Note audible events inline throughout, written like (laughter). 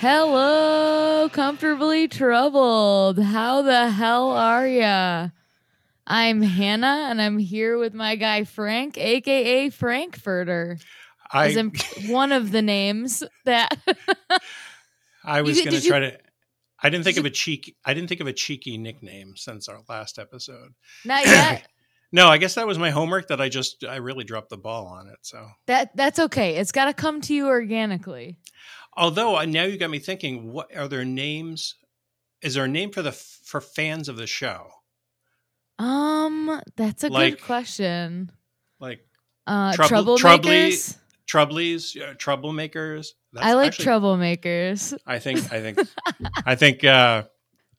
Hello, comfortably troubled. How the hell are ya? I'm Hannah, and I'm here with my guy Frank, aka Frankfurter. I As in one of the names that (laughs) I was You- going to did you- try to. I didn't think of a cheeky. I didn't think of a cheeky nickname since our last episode. not yet. (coughs) No, I guess that was my homework that I just I really dropped the ball on it. So, That that's okay. It's got to come to you organically. Although uh, now you got me thinking, what are there names? Is there a name for the for fans of the show? Um, that's a Like- good question. Like Uh, Trouble- troublemakers. troublies, uh, troublemakers. That's I like actually- troublemakers. I think. I think. (laughs) I think. uh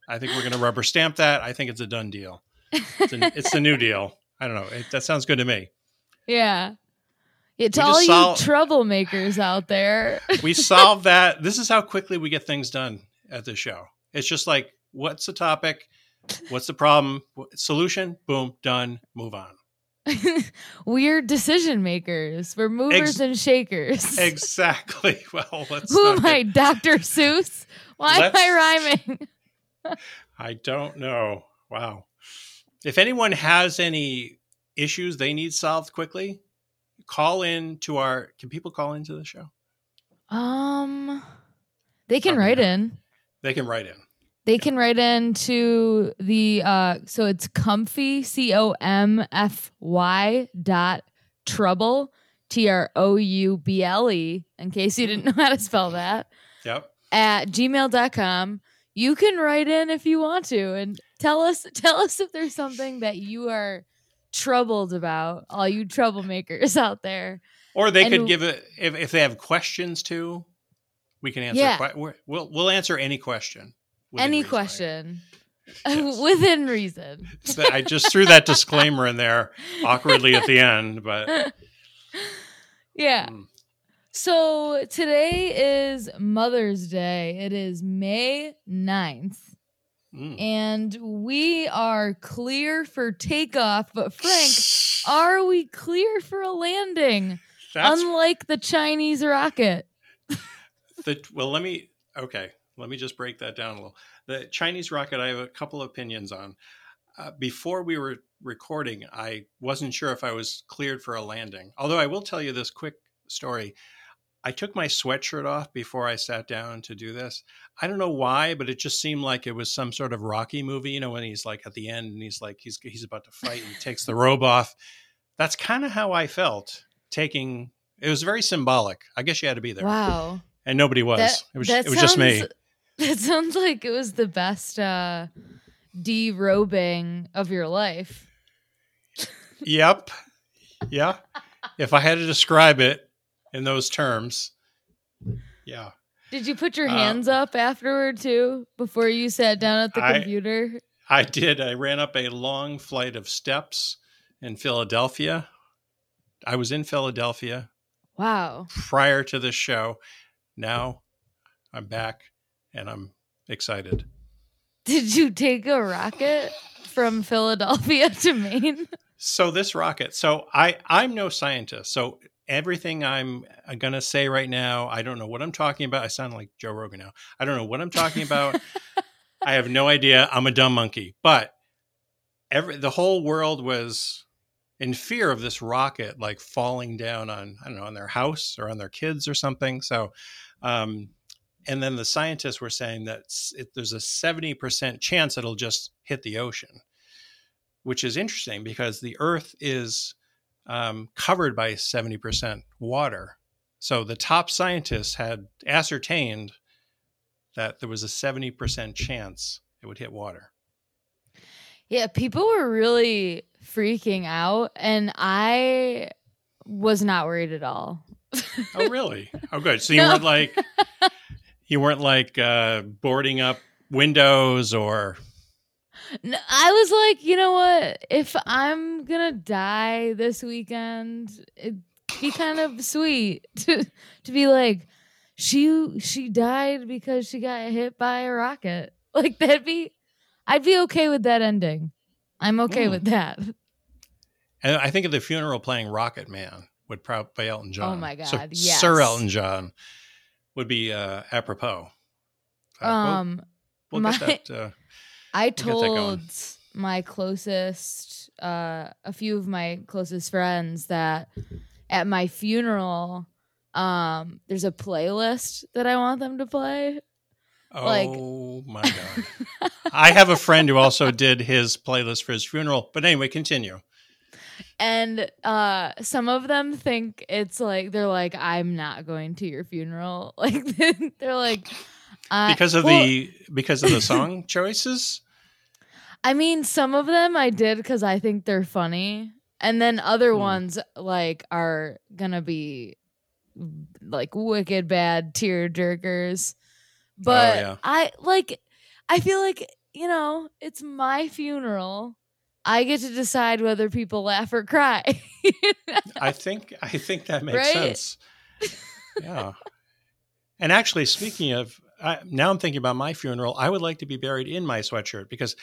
I think we're going to rubber stamp that. I think it's a done deal. It's, an, it's the new deal. I don't know. It, that sounds good to me. Yeah. We all you troublemakers out there. (laughs) we solve that. This is how quickly we get things done at the show. It's just like, what's the topic? What's the problem? Solution? Boom, done. Move on. (laughs) We're decision makers. We're movers Ex- and shakers. (laughs) Exactly. Well, let's. Who am I, Dr. Seuss? Why am I rhyming? I don't know. Wow. If anyone has any issues they need solved quickly, call in to our. Can people call into the show? Um, they can Probably write not. in. They can write in. They can write in to the uh so it's comfy C O M F Y dot trouble T R O U B L E in case you didn't (laughs) know how to spell that Yep. at gmail.com. You can write in if you want to and tell us tell us if there's something that you are troubled about, all you troublemakers out there. Or they And- could give it if, if they have questions too. We can answer. Yeah. que- we'll we'll answer any question. Any reason. question. Yes. (laughs) Within reason. So I just threw that disclaimer in there (laughs) awkwardly at the end, but (laughs) yeah. mm, So today is Mother's Day. It is May 9th. Mm. And we are clear for takeoff. But Frank, are we clear for a landing? that's Unlike the Chinese rocket. (laughs) the well. Let me okay. Let me just break that down a little. The Chinese rocket. I have a couple opinions on. Uh, before we were recording, I wasn't sure if I was cleared for a landing. Although I will tell you this quick story. I took my sweatshirt off before I sat down to do this. I don't know why, but it just seemed like it was some sort of Rocky movie. You know, when he's like at the end and he's like he's he's about to fight and he takes the robe off. That's kind of how I felt taking. It was very symbolic. I guess you had to be there, Wow. and nobody was. That- it was. It was just me. That sounds like it was the best uh derobing of your life. Yep. Yeah. If I had to describe it in those terms, yeah. Did you put your Uh, hands up afterward too before you sat down at the I- computer? I did. I ran up a long flight of steps in Philadelphia. I was in Philadelphia Wow. prior to this show. Now I'm back and I'm excited. Did you take a rocket from Philadelphia (laughs) to Maine? So this rocket, so I I'm no scientist. So everything I'm going to say right now, I don't know what I'm talking about. I sound like Joe Rogan now. I don't know what I'm talking about. (laughs) I have no idea. I'm a dumb monkey. But every the whole world was in fear of this rocket like falling down on I don't know on their house or on their kids or something. So um and then the scientists were saying that it, there's a 70% chance it'll just hit the ocean, which is interesting because the earth is um, covered by 70% water. So the top scientists had ascertained that there was a 70% chance it would hit water. Yeah, people were really freaking out, and I was not worried at all. Oh, (laughs) really? Oh, good. So you No. weren't like (laughs) you weren't like uh, boarding up windows or I was like, you know what? If I'm gonna die this weekend, it'd be kind of sweet (laughs) to to be like, she she died because she got hit by a rocket. (laughs) Like that'd be, I'd be okay with that ending. I'm okay Mm. with that. And I think of the funeral playing Rocket Man would probably Elton John. Oh my So God, yes. Sir Elton John would be uh, apropos Uh, we'll- Um, we'll, my- get that. Uh, I told my closest, uh, a few of my closest friends that at my funeral, um, there's a playlist that I want them to play. like- oh my god! I have a friend who also did his playlist for his funeral. But anyway, continue. and uh some of them think it's like they're like i'm not going to your funeral (laughs) like they're like uh, Because of well, the because of the song (coughs) choices. i mean some of them i did because i think they're funny and then other Hmm. ones like are gonna be like wicked bad tear jerkers but Oh, yeah. i like i feel like you know it's my funeral i get to decide whether people laugh or cry I think I think that makes Right? sense. (laughs) Yeah. And actually, speaking of, I, now I'm thinking about my funeral. I would like to be buried in my sweatshirt because,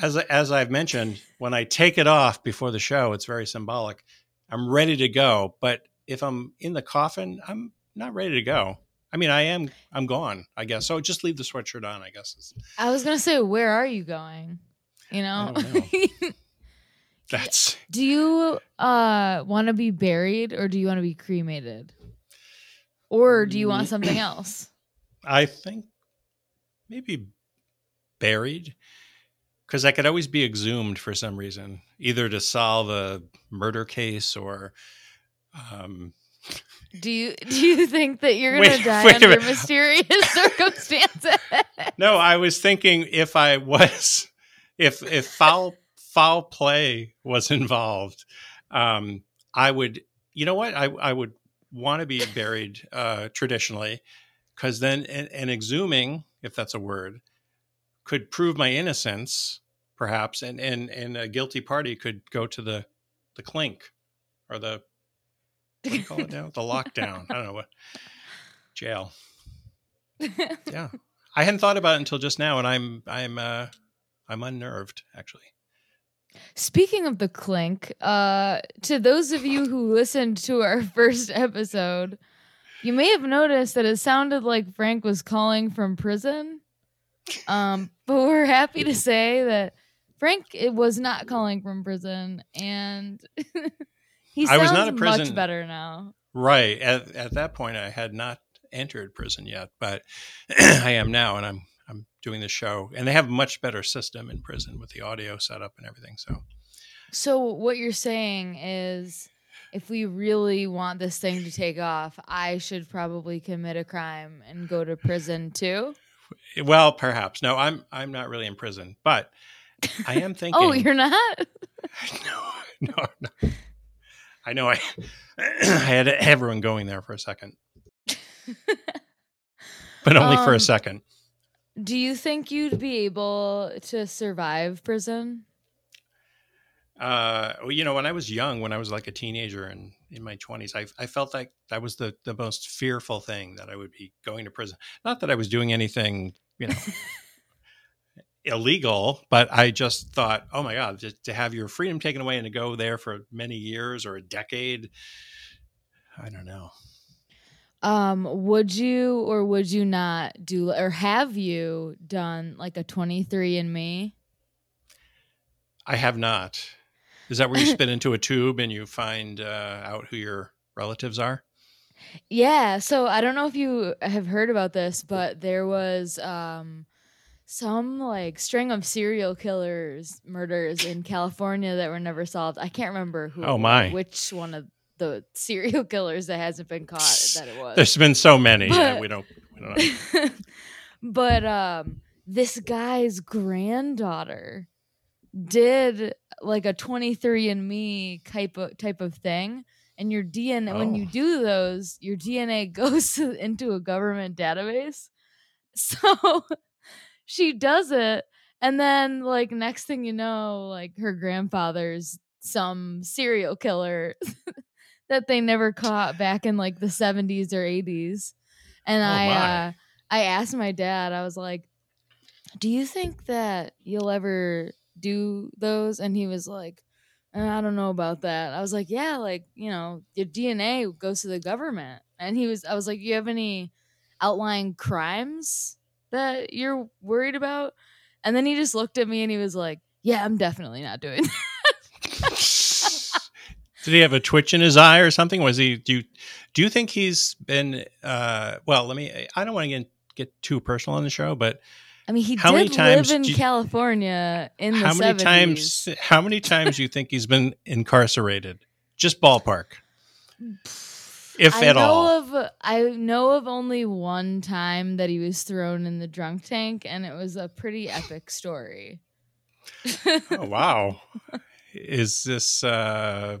as as I've mentioned, when I take it off before the show, it's very symbolic. I'm ready to go, but if I'm in the coffin, I'm not ready to go. I mean, I am. I'm gone. I guess. So just leave the sweatshirt on. I guess I was gonna say, where are you going? You know, don't (laughs) that's. do you uh want to be buried or do you want to be cremated, or do you want Mm. something else? I think maybe buried because I could always be exhumed for some reason, either to solve a murder case or. Um, (laughs) Do you do you think that you're gonna die wait under mysterious (laughs) circumstances? no, I was thinking if I was, if if foul foul play was (laughs) involved, um, I would. You know what? I I would want to be buried uh, traditionally, because then an, an exhuming, if that's a word, could prove my innocence, perhaps, and and and a guilty party could go to the the clink or the what do you call it now? The lockdown. I don't know what jail. (laughs) Yeah, I hadn't thought about it until just now, and I'm I'm uh, I'm unnerved actually. Speaking of the clink, uh, to those of you who listened to our (laughs) first episode, you may have noticed that it sounded like Frank was calling from prison. Um, but we're happy to say that Frank it was not calling from prison, and (laughs) he I sounds was not in much better now. Right at at that point, I had not entered prison yet, but (clears throat) I am now, and I'm I'm doing the show, and they have a much better system in prison with the audio setup and everything. So So what you're saying is if we really want this thing to take off, I should probably commit a crime and go to prison too. (laughs) Well, perhaps. No, I'm I'm not really in prison, but I am (laughs) thinking. Oh, you're not? (laughs) no, no, no. I know. I (clears throat) I had everyone going there for a second, but only for Um, a second. Do you think you'd be able to survive prison? Uh, well, you know, when I was young, when I was like a teenager and in my twenties, I I felt like that was the the most fearful thing that I would be going to prison. Not that I was doing anything, you know. (laughs) illegal but i just thought oh my god just to have your freedom taken away and to go there for many years or a decade i don't know Um, would you or would you not do or have you done like a 23 and me? I have not. Is that where you (laughs) spit into a tube and you find uh, out who your relatives are? Yeah, so I don't know if you have heard about this, but there was um some like string of serial killers murders in California that were never solved. I can't remember who Oh, my. which one of the serial (laughs) killers that hasn't been caught that it was. There's been so many. yeah, But- we don't. We don't know. (laughs) but um this guy's granddaughter did like a 23 and me type of type of thing. And your DNA when you Oh. do those your DNA (laughs) goes to, into a government database. (laughs) So she does it. And then like next thing you know like her grandfather's some serial killer (laughs) that they never caught back in like the 70s or 80s and Oh, i uh I asked my dad, I was like, Do you think that you'll ever do those? And he was like, "Uh, I don't know about that. I was like, Yeah, like, you know, your DNA goes to the government. And he was, I was like, You have any outlying crimes that you're worried about?" And then he just looked at me and he was like, "Yeah, I'm definitely not doing that." (laughs) Did he have a twitch in his eye or something? Was he? Do you do you think he's been? Uh, well, let me. I don't want to get get too personal on the show, but I mean, he How did times live in you- California in the how many 70s. times? How many times do you think he's been incarcerated? Just ballpark, if I at know all. of I know of only one time that he was thrown in the drunk tank, and it was a pretty epic story. oh, wow. Is this? uh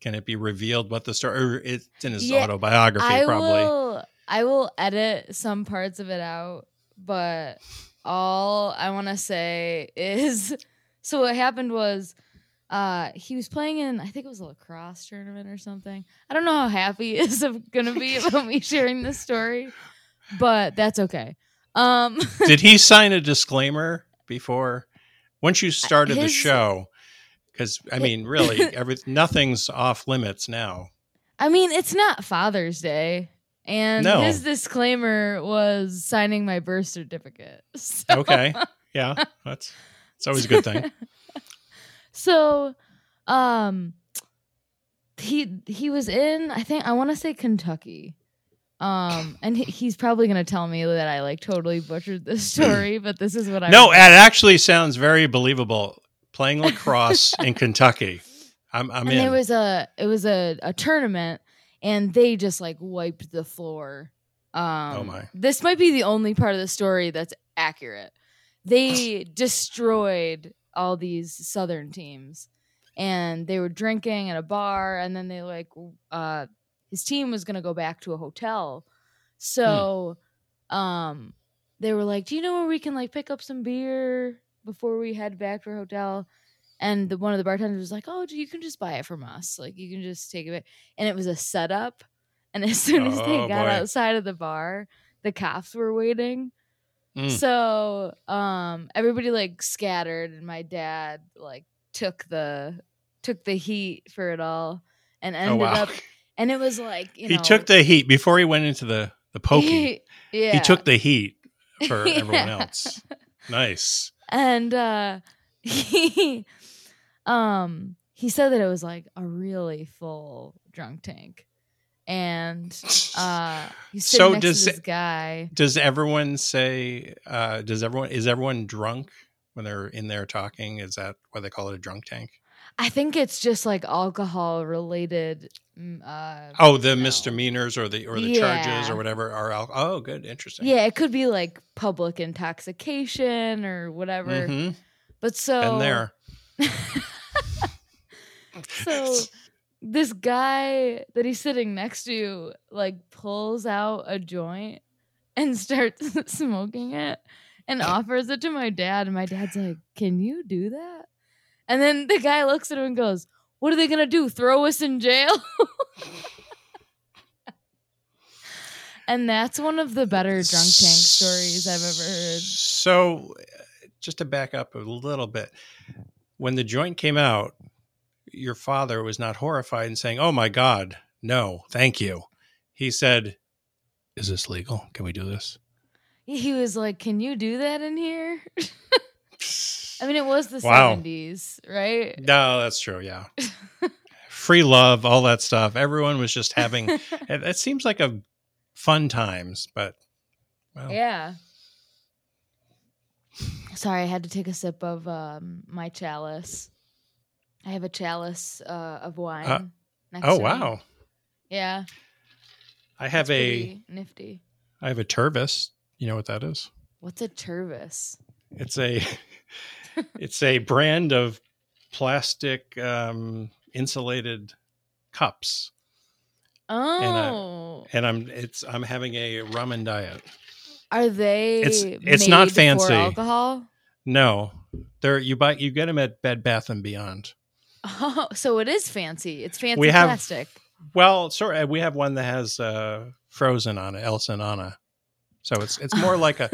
Can it be revealed what the story? Or it's in his Yeah, autobiography, I probably. will I will edit some parts of it out, but all I want to say (laughs) is so what happened was uh he was playing in I think it was a lacrosse tournament or something. I don't know how happy he is (laughs) gonna be about me sharing this story, but that's okay. Um (laughs) Did he sign a disclaimer before? Once you started the show, because I mean, really, every nothing's off limits now. I mean, it's not Father's Day. And No. his disclaimer was signing my birth certificate. (laughs) So- Okay, yeah, that's it's always a good thing. (laughs) so um he he was in I think I want to say Kentucky. Um and he, he's probably going to tell me that I like totally butchered this (clears throat) story, but this is what I No, it actually sounds very believable. Playing lacrosse in (laughs) Kentucky, I'm I'm and in. there was a it was a, a tournament and they just like wiped the floor. Um Oh, my. this might be the only part of the story that's accurate. They (laughs) destroyed all these southern teams and they were drinking at a bar and then they like uh his team was gonna go back to a hotel. So um they were like do you know where we can like pick up some beer before we head back to our hotel and the, one of the bartenders was like oh you can just buy it from us like you can just take it and it was a setup and (laughs) as soon as they Oh, got boy. outside of the bar the cops were waiting Mm. so um everybody like scattered and my dad like took the took the heat for it all and oh ended wow! up (laughs) and it was like you he know took the heat before he went into the the pokey. (laughs) yeah He took the heat for everyone Yeah. else. Nice. and uh he um he said that it was like a really full drunk tank and uh he's (laughs) sitting So next does to this guy Does everyone say? Uh, does everyone is everyone drunk when they're in there talking? Is that why they call it a drunk tank? i think it's just like alcohol related mm, uh Oh, the no. misdemeanors or the or the charges or whatever are. Al- oh, good, interesting. yeah it could be like public intoxication or whatever hmm but so Been there. (laughs) (laughs) so this guy that he's sitting next to like pulls out a joint and (laughs) starts smoking it and offers it to my dad and my dad's like can you do that? And then the guy looks at him and goes what are they gonna do throw us in jail? (laughs) And that's one of the better drunk tank stories i've ever heard. So, uh, just to back up a little bit, when the joint came out, your father was not horrified and saying, "Oh my God, no, thank you." He said, "Is this legal? Can we do this?" he was like can you do that in here (laughs) i mean it was the Wow. 70s right No, that's true. Yeah. Free love, all that stuff. Everyone was just having (laughs) it, it seems like a fun times, but well, Yeah. Sorry, I had to take a sip of um, my chalice. I have a chalice uh, of wine. next oh to me. wow. Yeah. I have a nifty. I have a Tervis. You know what that is? What's a Tervis? It's a (laughs) it's a brand of plastic um insulated cups. Oh, And I'm it's I'm having a ramen diet. Are they? It's- it's not fancy. alcohol. No. They're you buy you get them at Bed Bath and Beyond. Oh, so it is fancy. It's fancy We have- plastic. Well, sorry, we have one that has uh, frozen on it, Elsa and Anna. So it's it's more (laughs) like a.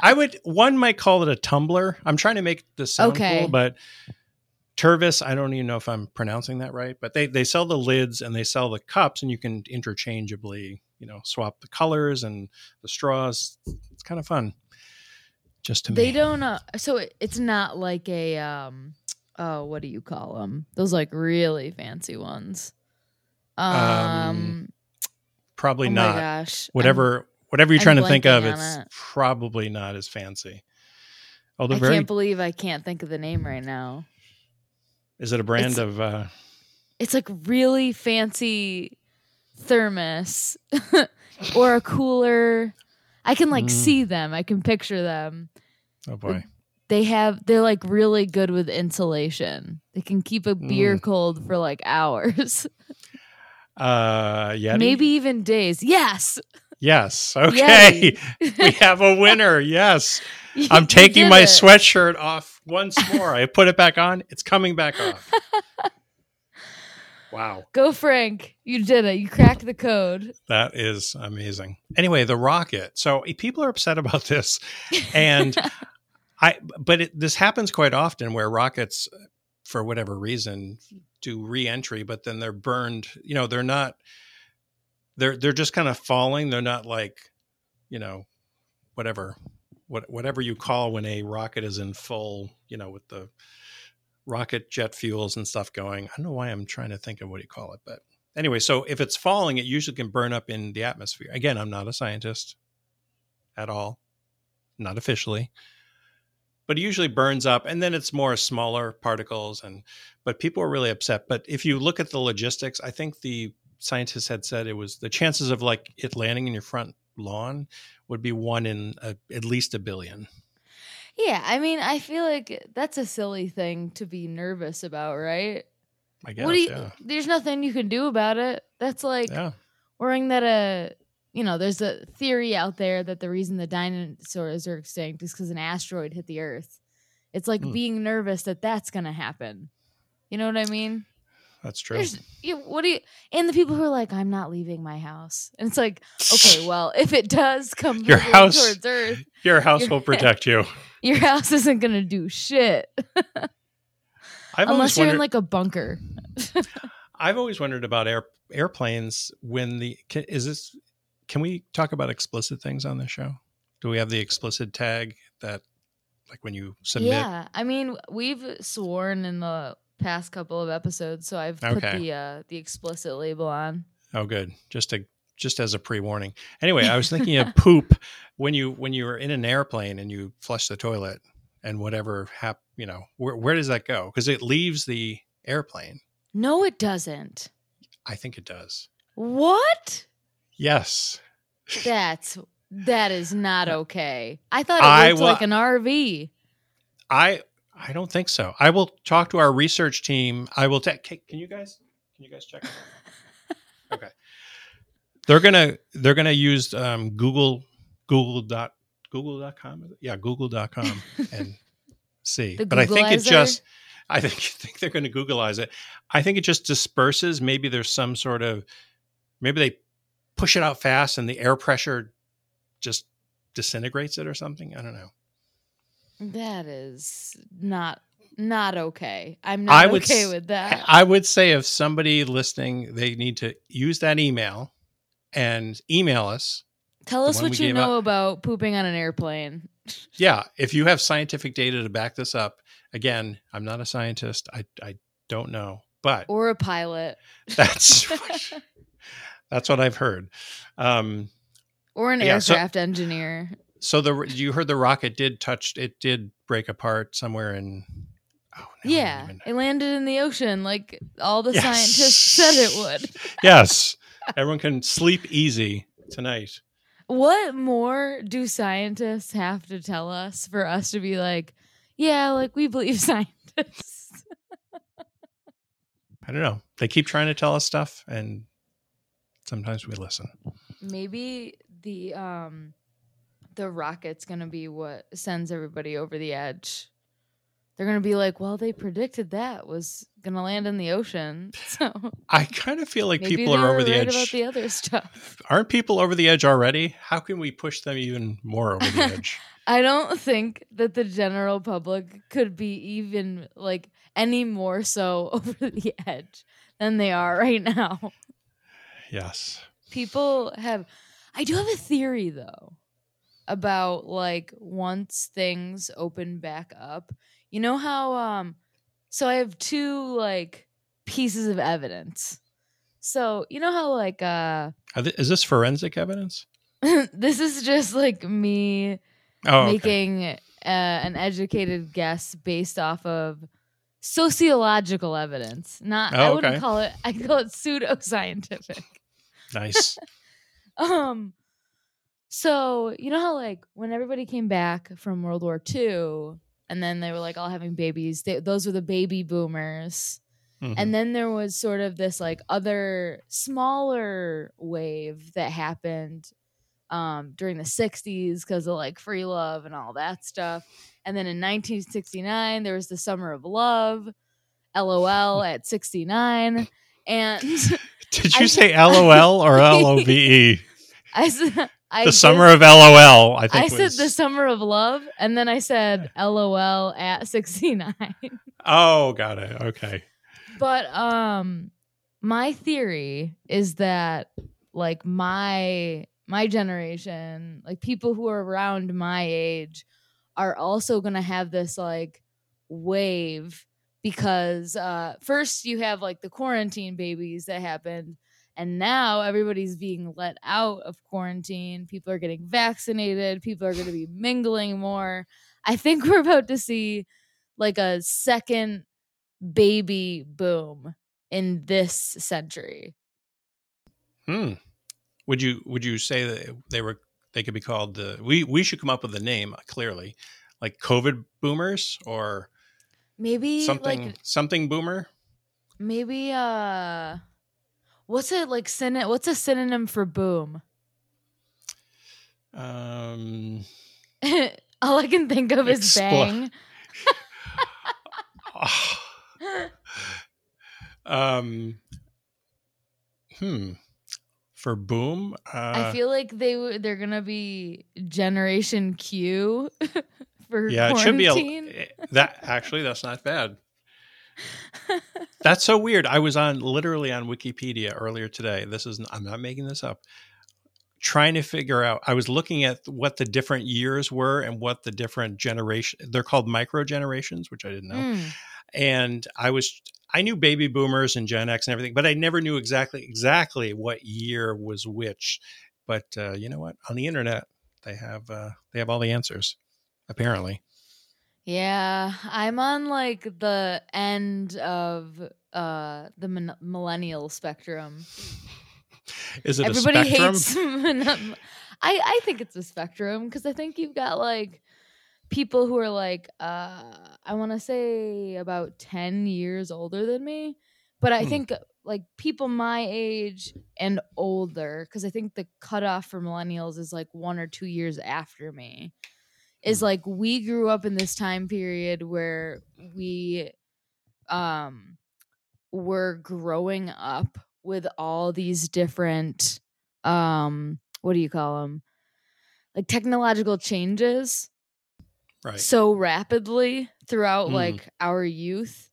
I would one might call it a tumbler. I'm trying to make this sound Okay. cool, but Tervis. I don't even know if I'm pronouncing that right, but they they sell the lids and they sell the cups, and you can interchangeably you know swap the colors and the straws. It's kind of fun. Just to make They me. don't. Uh, so it, it's not like a um. Oh, what do you call them? Those like really fancy ones. Um. Um, Probably oh not. my gosh. I'm- whatever whatever you're I'm trying to think of, it's it. probably not as fancy. They're I very. can't believe I can't think of the name right now. is it a brand it's- of? uh It's like really fancy thermos (laughs) or a cooler. I can like Mm. see them. I can picture them. Oh boy. They have they're like really good with insulation. They can keep a beer Mm. cold for like hours. Uh, Yeti. Maybe even days. Yes. Yes. (laughs) Okay. (laughs) we have a winner. Yes. You- I'm taking my it. sweatshirt off once more. I put it back on. It's coming back off. Wow. Go Frank. You did it. You cracked the code. That is amazing. Anyway, the rocket. So eh, people are upset about this, and (laughs) I. But it, this happens quite often where rockets, for whatever reason, do re-entry, but then they're burned. You know, they're not. They're they're just kind of falling. They're not like, you know, whatever, what whatever you call when a rocket is in full. You know, with the rocket jet fuels and stuff going. I don't know why I'm trying to think of what you call it, but anyway, so if it's falling, it usually can burn up in the atmosphere. Again, I'm not a scientist at all, not officially, but it usually burns up, and then it's more smaller particles. And but people are really upset. But if you look at the logistics, I think the scientists had said it was the chances of like it landing in your front lawn would be one in a, at least a billion. Yeah, I mean, I feel like that's a silly thing to be nervous about, right? I guess. what do you? yeah. There's nothing you can do about it. That's like Yeah. worrying that a you know, there's a theory out there that the reason the dinosaurs are extinct is because an asteroid hit the Earth. It's like Hmm. being nervous that that's gonna happen. You know what I mean? That's true. You, what do you? And the people who are like, I'm not leaving my house, and it's like, (laughs) okay, well, if it does come Your house- towards Earth, Your house will protect you. (laughs) your (laughs) house isn't gonna do shit I've unless you're in like a bunker. (laughs) I've always wondered about air, airplanes when the can, is this. Can we talk about explicit things on this show? Do we have the explicit tag that, like, when you submit? Yeah, I mean, we've sworn in the past couple of episodes, so I've put Okay. the uh, the explicit label on. Oh, good. Just to just as a pre warning. Anyway, I was thinking of (laughs) poop when you when you were in an airplane and you flush the toilet and whatever hap you know where where does that go? Because it leaves the airplane. No, it doesn't. I think it does. What? Yes. That's that is not (laughs) okay. I thought it I looked like an RV. I I don't think so. I will talk to our research team. I will take. Can you guys? Can you guys check? (laughs) okay. They're gonna they're gonna use um, Google Google dot Google dot com. Yeah, Google dot com (laughs) and see. But I think it just. I think (laughs) think they're going to Googleize it. I think it just disperses. Maybe there's some sort of. Maybe they push it out fast and the air pressure just disintegrates it or something. I don't know. That is not not okay. I'm not I would okay with that. I would say if somebody listening, they need to use that email and email us. Tell us what you know about pooping on an airplane. (laughs) Yeah, if you have scientific data to back this up. Again, I'm not a scientist. I I don't know, but Or a pilot. (laughs) that's (laughs) that's what I've heard. Um, Or an Yeah, so- aircraft engineer. so the you heard the rocket did touch it did break apart somewhere in. Oh, now Yeah. It landed in the ocean like all the Yes. scientists said it would. yes, everyone can sleep easy tonight. What more do scientists have to tell us for us to be like, yeah, like we believe (laughs) scientists? I don't know. They keep trying to tell us stuff, and sometimes we listen. Maybe the um the rocket's gonna be what sends everybody over the edge. They're gonna be like, well, they predicted that was gonna land in the ocean, (laughs) so I kind of feel like people are over the right edge. about the other stuff. (laughs) Aren't people over the edge already? How can we push them even more over the edge? (laughs) I don't think that the general public could be even like any more so over the edge than they are right now. yes. people have I do have a theory though about like once things open back up. You know how um so I have two like pieces of evidence. So, you know how like uh Is this forensic evidence? (laughs) this is just like me oh, okay. making uh, an educated guess based off of sociological evidence. Not Oh, I wouldn't okay. call it I call it pseudoscientific. (laughs) Nice. (laughs) um so you know how like when everybody came back from world war ii and then they were like all having babies they, those were the baby boomers Mhm. and then there was sort of this like other smaller wave that happened um during the 60s because of like free love and all that stuff and then in 1969 there was the summer of love lol (laughs) at 69 and Did (laughs) I- you say LOL or (laughs) L O V E? i said I The did- summer of LOL. I think I said the summer of love, and then I said LOL at 69. (laughs) Oh, got it. Okay. but um my theory is that like my my generation, like people who are around my age are also going to have this like wave because uh first you have like the quarantine babies that happened and now everybody's being let out of quarantine. People are getting vaccinated. People are going to be (sighs) mingling more. I think we're about to see like a second baby boom in this century. Hmm. Would you would you say that they were they could be called the we we should come up with a name uh, clearly like COVID boomers or Maybe something like something boomer? maybe uh what's it like syn- what's a synonym for boom? Um (laughs) All I can think of is Explo- bang. (laughs) um hmm for boom uh I feel like they w- they're gonna be Generation Q (laughs) for yeah it should be quarantine. a eh, that actually that's not bad (laughs) that's so weird i was on literally on wikipedia earlier today this is i'm not making this up trying to figure out i was looking at what the different years were and what the different generation they're called micro generations which i didn't know Mm. and I was I knew baby boomers and Gen X and everything, but I never knew exactly exactly what year was which. But uh, you know what? On the internet, they have uh, they have all the answers. Apparently, Yeah, I'm on like the end of uh the min- millennial spectrum. is it Everybody a spectrum? hates. (laughs) min- I I think it's a spectrum because I think you've got like people who are like uh I want to say about 10 years older than me, but I Hmm. think like people my age and older because I think the cutoff for millennials is like one or two years after me. Is Hmm. like we grew up in this time period where we um were growing up with all these different um what do you call them like technological changes right. so rapidly throughout Mm. like our youth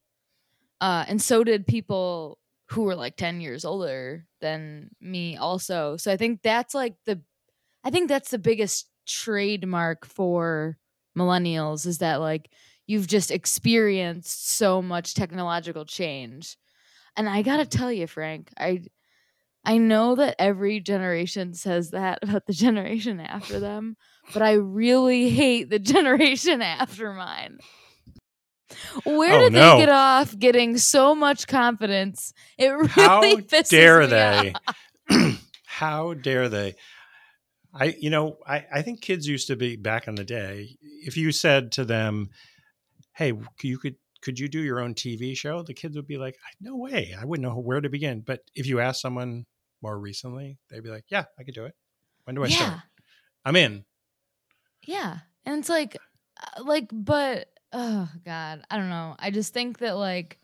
uh and so did people who were like 10 years older than me also so i think that's like the i think that's the biggest trademark for millennials is that like you've just experienced so much technological change and i got to tell you frank i i know that every generation says that (laughs) about the generation after them but I really hate the (laughs) generation after mine. Where Oh, did no. they get off getting so much confidence? It (laughs) really fits. (clears throat) How dare they? How dare they? I, you know, I, I think kids used to be back in the day. If you said to them, "Hey, you could could you do your own TV show?" The kids would be like, "No way! I wouldn't know where to begin." But if you ask someone more recently, they'd be like, "Yeah, I could do it. When do I Yeah, start? I'm in." yeah, and it's like, uh, like, but oh god, I don't know. I just think that like,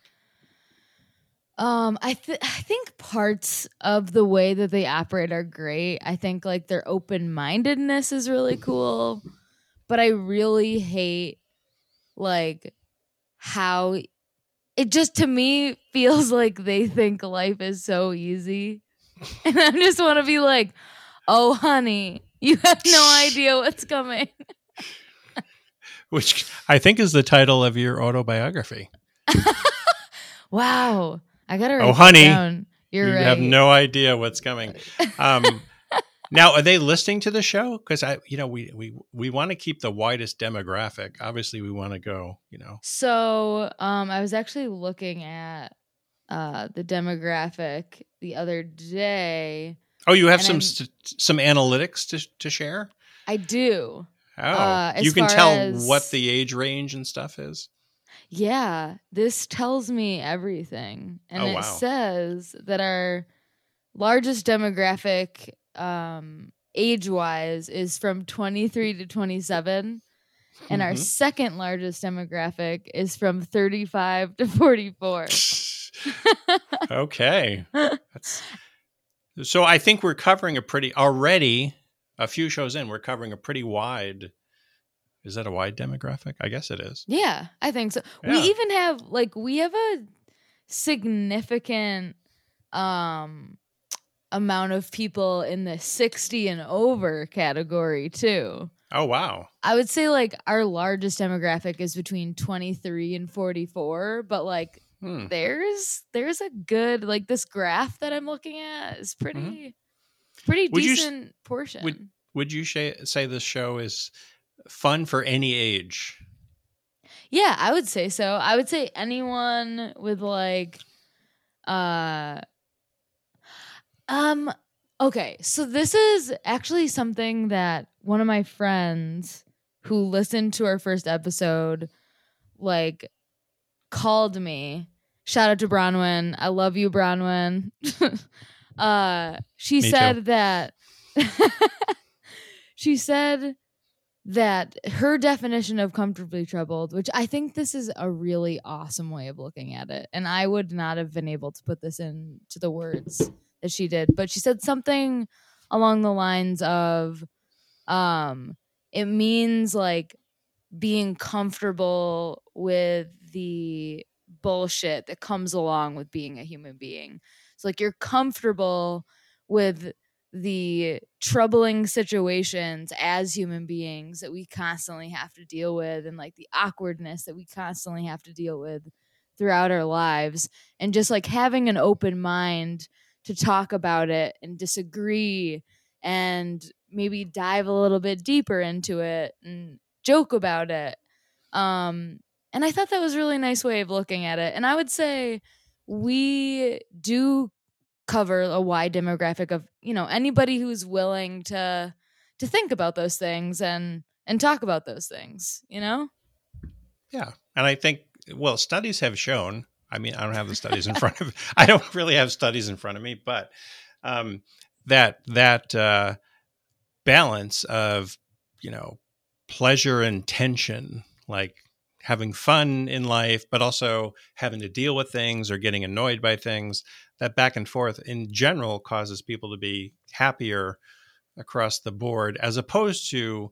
um, I th- I think parts of the way that they operate are great. I think like their open mindedness is really cool, but I really hate like how it just to me feels (laughs) like they think life is so easy (laughs) and I just want to be like, "Oh, honey, you have no idea what's coming." (laughs) Which I think is the title of your autobiography. wow, I gotta. oh, honey, down. You're you right. have no idea what's coming. Um, (laughs) now, are they listening to the show? Because I, you know, we we we want to keep the widest demographic. Obviously, we want to go. You know, So, um, I was actually looking at uh the demographic the other day. oh, you have some st- some analytics to to share. I do. Oh, Uh, you can tell as- what the age range and stuff is. Yeah, this tells me everything. And Oh, it wow. says that our largest demographic um age-wise is from 23 to 27 and our Mhm. second largest demographic is from 35 to 44. (laughs) (laughs) okay, that's (laughs) so. I think we're covering a pretty already. A few shows in, we're covering a pretty wide. Is that a wide demographic? I guess it is. Yeah, I think so. Yeah. We even have like we have a significant um amount of people in the 60 and over category too. Oh wow. I would say like our largest demographic is between 23 and 44, but like Hmm. there's there's a good like this graph that I'm looking at is pretty pretty Mm-hmm. Would you decent portion. Would would you sh- say this show is fun for any age? Yeah, I would say so. I would say anyone with like uh um okay, so this is actually something that one of my friends who listened to our first episode like called me. Shout out to Bronwyn. I love you, Bronwyn. (laughs) uh she Me too. said that (laughs) she said that her definition of comfortably troubled, which I think this is a really awesome way of looking at it. And I would not have been able to put this into the words that she did, but she said something along the lines of um it means like being comfortable with the bullshit that comes along with being a human being. So like you're comfortable with the troubling situations as human beings that we constantly have to deal with and like the awkwardness that we constantly have to deal with throughout our lives and just like having an open mind to talk about it and disagree and maybe dive a little bit deeper into it and joke about it. Um and i thought that was a really nice way of looking at it. And i would say we do cover a wide demographic of you know anybody who's willing to to think about those things and and talk about those things you know Yeah, and I think well, studies have shown. I mean, I don't have the studies in (laughs) front of. I don't really have studies in front of me, but um, that that uh, balance of you know pleasure and tension, like having fun in life, but also having to deal with things or getting annoyed by things. That back and forth, in general, causes people to be happier across the board, as opposed to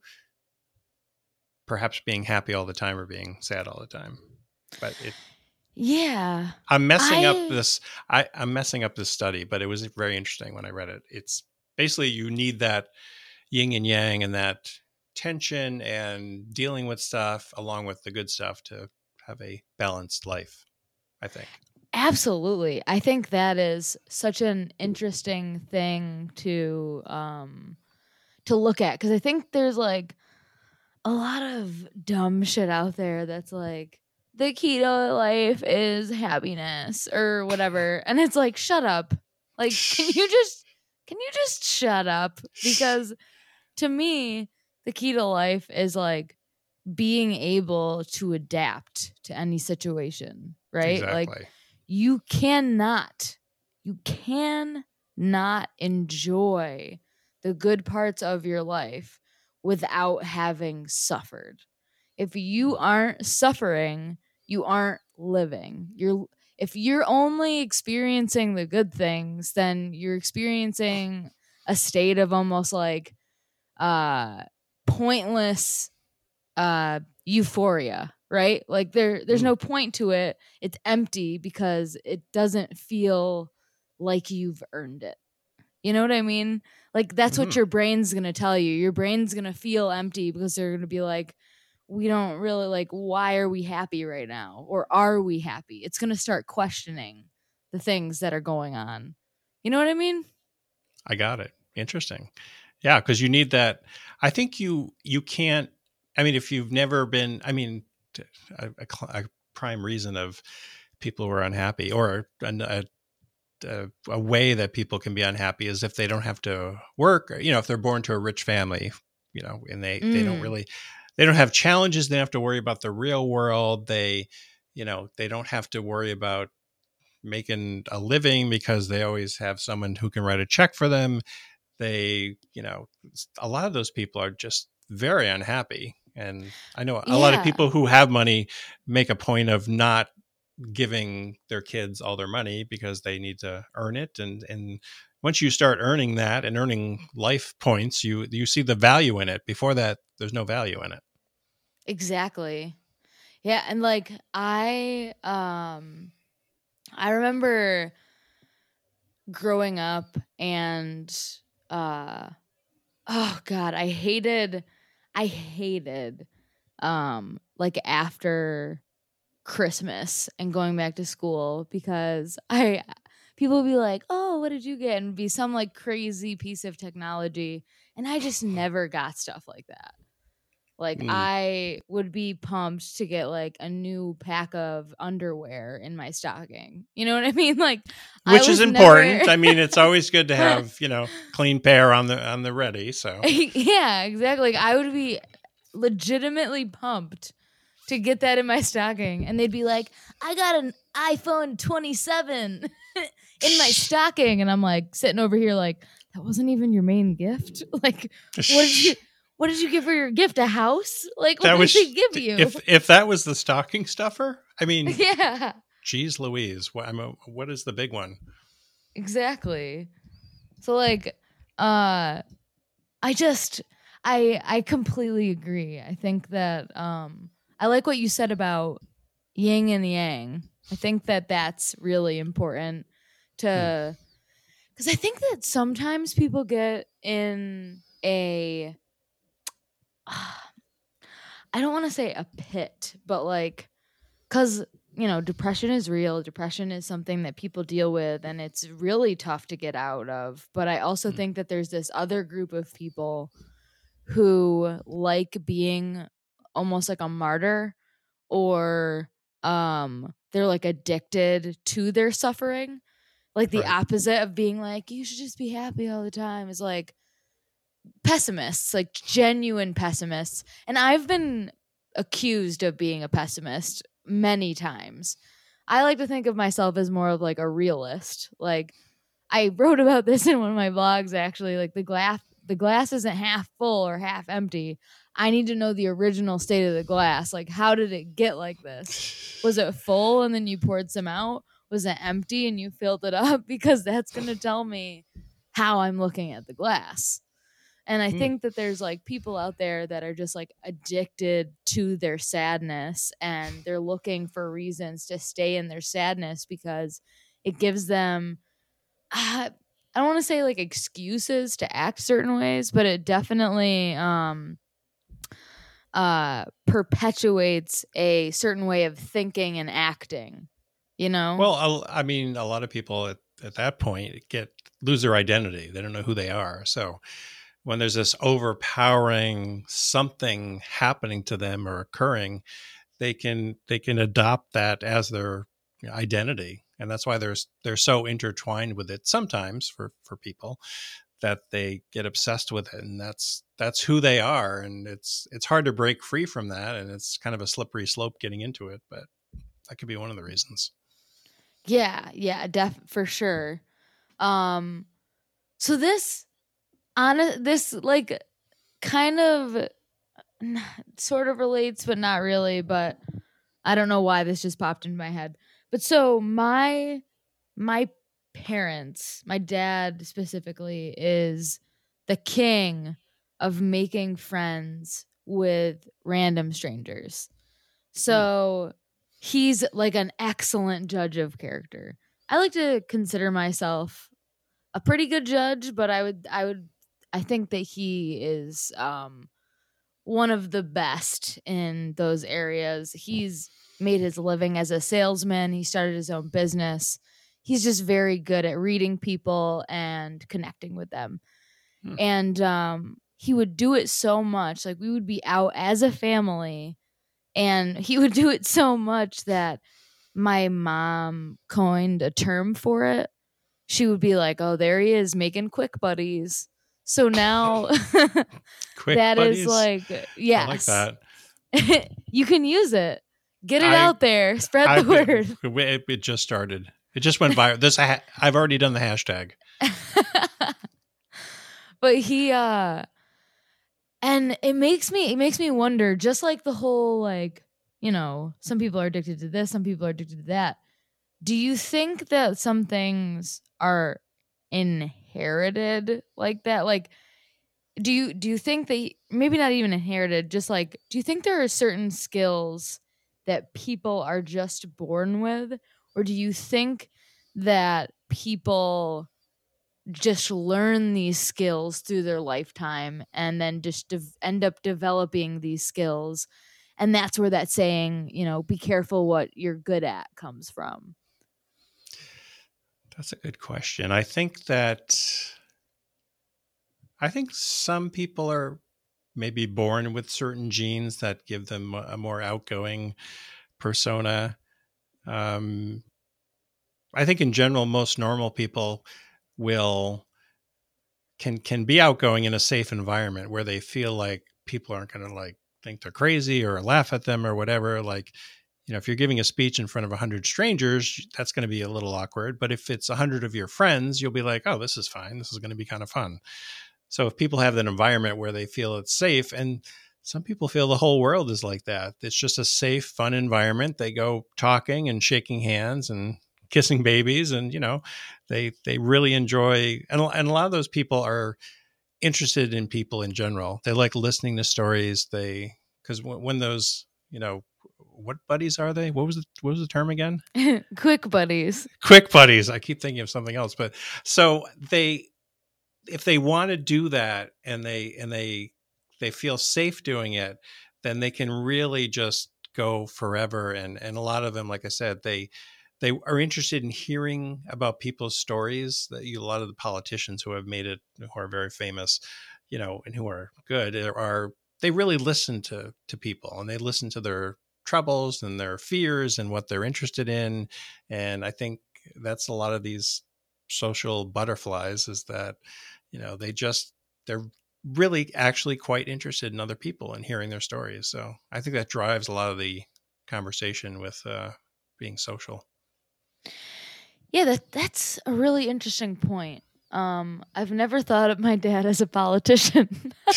perhaps being happy all the time or being sad all the time. But it, yeah I'm messing up this. I, I'm messing up this study, but it was very interesting when I read it. It's basically you need that yin and yang and that tension and dealing with stuff along with the good stuff to have a balanced life. I think. Absolutely. I think that is such an interesting thing to um to look at cuz I think there's like a lot of dumb shit out there that's like the key to life is happiness or whatever and it's like shut up. Like can you just can you just shut up because to me the key to life is like being able to adapt to any situation, right? Like Exactly. You cannot you can not enjoy the good parts of your life without having suffered. If you aren't suffering you aren't living. You're if you're only experiencing the good things then you're experiencing a state of almost like uh pointless uh euphoria right like there there's Mm. no point to it it's empty because it doesn't feel like you've earned it You know what I mean? Like that's Mhm. what your brain's going to tell you. Your brain's going to feel empty because they're going to be like we don't really like why are we happy right now or are we happy? It's going to start questioning the things that are going on. You know what I mean? I got it. Interesting. Yeah, because you need that. I think you you can't. I mean, if you've never been, I mean, a, a a prime reason of people who are unhappy, or a, a, a way that people can be unhappy is if they don't have to work. Or, you know, if they're born to a rich family, you know, and they they don't Mm. really they don't have challenges. They don't have to worry about the real world. They, you know, they don't have to worry about making a living because they always have someone who can write a check for them. They, you know, a lot of those people are just very unhappy. And I know a lot of people who have money make a point of not giving their kids all their money because they need to earn it. And and once you start earning that and earning life points you you see the value in it. Before that there's no value in it. Exactly. Yeah, and like I um I remember growing up and uh oh god, I hated I hated um like after Christmas and going back to school because (laughs) I people would be like, "Oh, what did you get?" and be some like crazy piece of technology and I just (laughs) never got stuff like that. Like Mm. I would be pumped to get like a new pack of underwear in my stocking. You know what I mean? (laughs) Like which is important never- i mean it's always good to (laughs) have you know clean pair on the on the ready so (laughs) yeah, exactly. Like I would be legitimately pumped to get that in my stocking, and they'd be like, "I got an iPhone 27 in my stocking," and I'm like sitting over here like, "That wasn't even your main gift. Like, what did you?" What did you give for your gift? A house? Like what That did was- they give you? if if that was the stocking stuffer i (laughs) mean yeah, geez louise what, I'm a, what is the big one exactly. So like, uh, I just I I completely agree. I think that um I like what you said about yin and yang. I think that that's really important to because I think that sometimes people get in a (sighs) I don't want to say a pit, but like cuz you know, depression is real. Depression is something that people deal with and it's really tough to get out of. But I also Mm. think that there's this other group of people who like being almost like a martyr or um they're like addicted to their suffering. Like the Right. opposite of being like you should just be happy all the time is like pessimists, like genuine pessimists. And I've been accused of being a pessimist many times. I like to think of myself as more of like a realist. Like I (laughs) wrote about this in one of my blogs actually, like the glass the glass isn't half full or half empty. I need to know the original state of the glass. Like how did it get like this? Was it full and then you poured some out? Was it empty and you filled it up? (laughs) Because that's going to tell me how I'm looking at the glass. And I Hmm. think that there's like people out there that are just like addicted to their sadness and they're looking for reasons to stay in their sadness because it gives them uh, I don't want to say like excuses to act certain ways, but it definitely um uh perpetuates a certain way of thinking and acting. You know? well I, I mean a lot of people at, at that point get lose their identity they don't know who they are so when there's this overpowering something happening to them or occurring they can they can adopt that as their identity. And that's why there's they're so intertwined with it sometimes for for people that they get obsessed with it. And that's that's who they are. And it's it's hard to break free from that. And it's kind of a slippery slope getting into it but that could be one of the reasons. Yeah, yeah, def for sure. Um so this on this like kind of sort of relates but not really, but I don't know why this just popped into my head. But so my my parents, my dad specifically is the king of making friends with random strangers. So he's like an excellent judge of character. I like to consider myself a pretty good judge, but I would I would I think that he is um one of the best in those areas. He's made his living as a salesman. He started his own business. He's just very good at reading people and connecting with them. Hmm. And um he would do it so much. Like we would be out as a family and he would do it so much that my mom coined a term for it. She would be like, "Oh, there he is making quick buddies." So now (laughs) that buddies. is like yes. I like that. (laughs) you can use it. Get it I, out there. Spread I, the word. It, it, just started. It just went viral. This I've already done the hashtag. (laughs) but he uh and it makes me it makes me wonder just like the whole like you know some people are addicted to this some people are addicted to that do you think that some things are inherited like that? Like do you do you think that maybe not even inherited just like do you think there are certain skills that people are just born with? Or do you think that people just learn these skills through their lifetime and then just de- end up developing these skills? And that's where that saying you know be careful what you're good at comes from that's a good question. I think that i think some people are maybe born with certain genes that give them a more outgoing persona. Um, i think in general most normal people will can can be outgoing in a safe environment where they feel like people aren't going to like think they're crazy or laugh at them or whatever. Like you know if you're giving a speech in front of 100 strangers that's going to be a little awkward but if it's 100 of your friends you'll be like oh this is fine. This is going to be kind of fun. So if people have that environment where they feel it's safe and some people feel the whole world is like that it's just a safe fun environment. They go talking and shaking hands and (laughs) kissing babies and you know they they really enjoy and, and a lot of those people are interested in people in general. They like listening to stories. They because when those you know what buddies are they? What was the what was the term again? (laughs) Quick buddies. Quick buddies. I keep thinking of something else but so they if they want to do that and they and they they feel safe doing it then they can really just go forever. And and a lot of them like i said they they are interested in hearing about people's stories that you, a lot of the politicians who have made it who are very famous you know and who are good are they really listen to to people and they listen to their troubles and their fears and what they're interested in and i think that's a lot of these social butterflies is that you know they just they're really actually quite interested in other people and hearing their stories so i think that drives a lot of the conversation with uh, being social yeah, that that's a really interesting point. Um, I've never thought of my dad as a politician. (laughs) (laughs)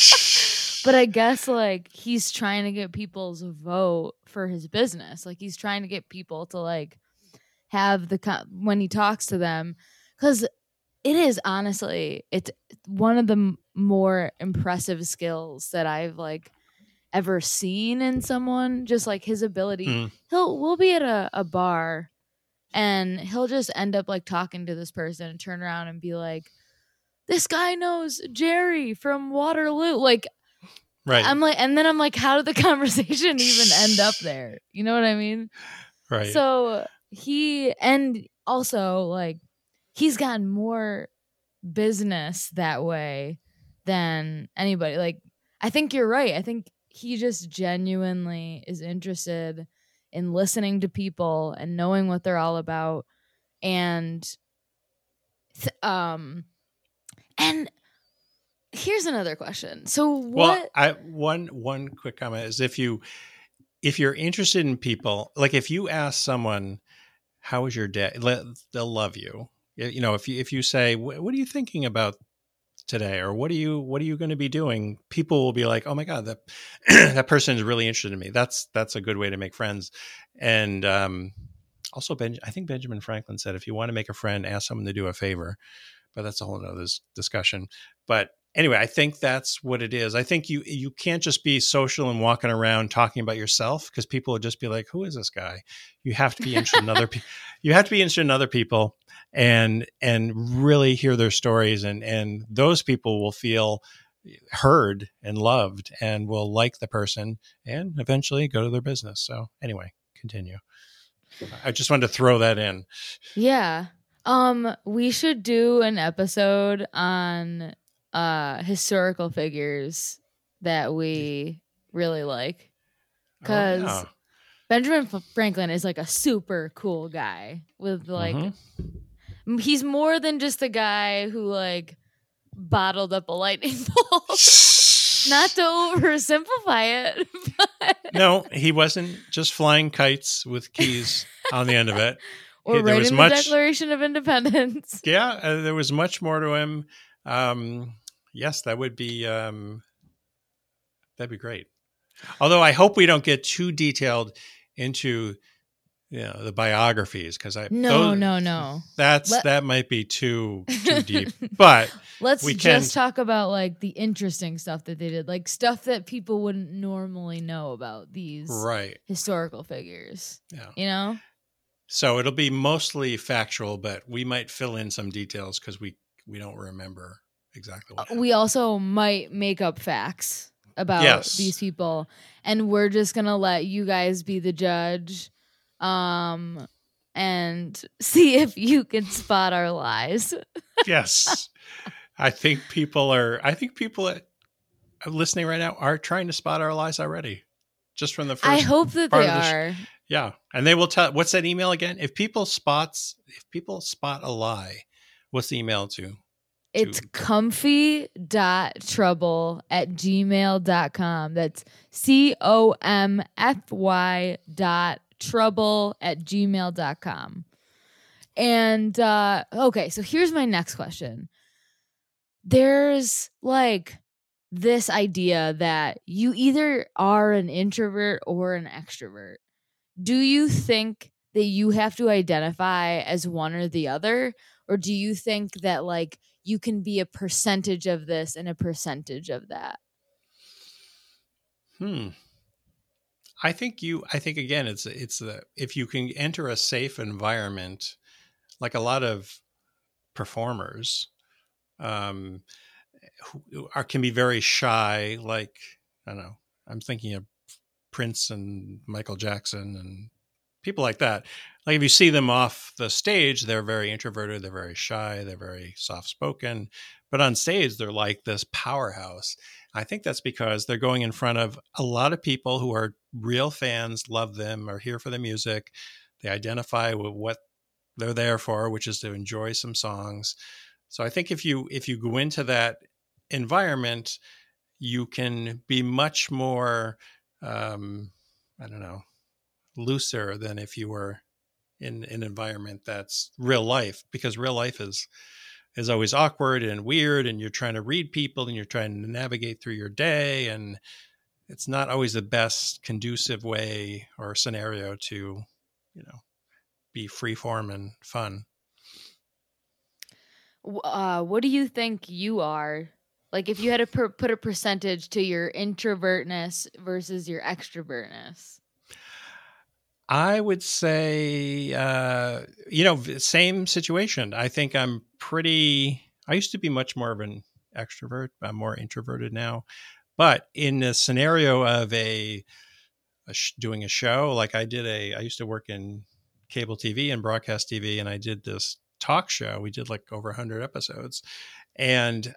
but I guess like he's trying to get people's vote for his business. Like he's trying to get people to like have the when he talks to them cuz it is honestly it's one of the m- more impressive skills that I've like ever seen in someone just like his ability. Mm. He'll we'll be at a, a bar and he'll just end up like talking to this person and turn around and be like this guy knows jerry from waterloo like right. I'm like and then i'm like how did the (laughs) conversation even end up there? You know what i mean? Right. So he and also like he's gotten more business that way than anybody. Like i think you're right. I think he just genuinely is interested in listening to people and knowing what they're all about and um and here's another question. So what well, i one one quick comment is if you if you're interested in people like if you ask someone how was your day? they'll love you. You know if you if you say what are you thinking about today? or what are you what are you going to be doing? people will be like oh my god that (clears throat) that person is really interested in me. That's that's a good way to make friends. And um, also ben, i think benjamin franklin said if you want to make a friend ask someone to do a favor. But that's a whole nother discussion. But anyway, I think that's what it is. I think you you can't just be social and walking around talking about yourself because people will just be like, "Who is this guy?" You have to be interested in other (laughs) people. You have to be interested in other people and and really hear their stories, and and those people will feel heard and loved and will like the person and eventually go to their business. So anyway, continue. I just wanted to throw that in. Yeah. Um, we should do an episode on uh historical figures that we really like because Oh, yeah. Benjamin F- Franklin is like a super cool guy with like Mhm. he's more than just a guy who like bottled up a lightning (laughs) bolt. Not to oversimplify it, (laughs) but no, he wasn't just flying kites with keys on the end of it. (laughs) or there was writing much- the Declaration of Independence. Yeah, uh, there was much more to him. Um, yes, that would be um, that'd be great. Although I hope we don't get too detailed into you know the biographies because I No, those- no, no. that's Let- that might be too too (laughs) deep. But Let's We can- just talk about like the interesting stuff that they did, like stuff that people wouldn't normally know about these right, historical figures. yeah. You know? So it'll be mostly factual, but we might fill in some details because we we don't remember exactly what. Uh, We also might make up facts about Yes. these people, and we're just gonna let you guys be the judge, um, and (laughs) see if you can spot our lies. (laughs) yes i think people are i think people that are listening right now are trying to spot our lies already just from the first I hope that they the sh- are. yeah and they will tell what's that email again if people spots if people spot a lie what's the email to It's comfy dot trouble at gmail.com. That's C O M F Y dot trouble at gmail.com. And uh okay, so here's my next question. There's like this idea that you either are an introvert or an extrovert. Do you think that you have to identify as one or the other? Or do you think that like you can be a percentage of this and a percentage of that? hmm i think you i think again it's it's the if you can enter a safe environment like a lot of performers um who are can be very shy like i don't know i'm thinking of prince and michael jackson and people like that. Like if you see them off the stage they're very introverted they're very shy they're very soft spoken but on stage they're like this powerhouse. I think that's because they're going in front of a lot of people who are real fans love them are here for the music. They identify with what they're there for which is to enjoy some songs. So i think if you if you go into that environment you can be much more um i don't know looser than if you were in an environment that's real life because real life is is always awkward and weird and you're trying to read people and you're trying to navigate through your day and it's not always the best conducive way or scenario to you know be free form and fun Uh, what do you think you are? Like, if you had to per- put a percentage to your introvertness versus your extrovertness. I would say, uh, you know, same situation. I think I'm pretty. I used to be much more of an extrovert. I'm more introverted now. But in the scenario of a, a sh- doing a show, like I did a, I used to work in cable TV and broadcast TV, and I did this talk show. We did like over 100 episodes, and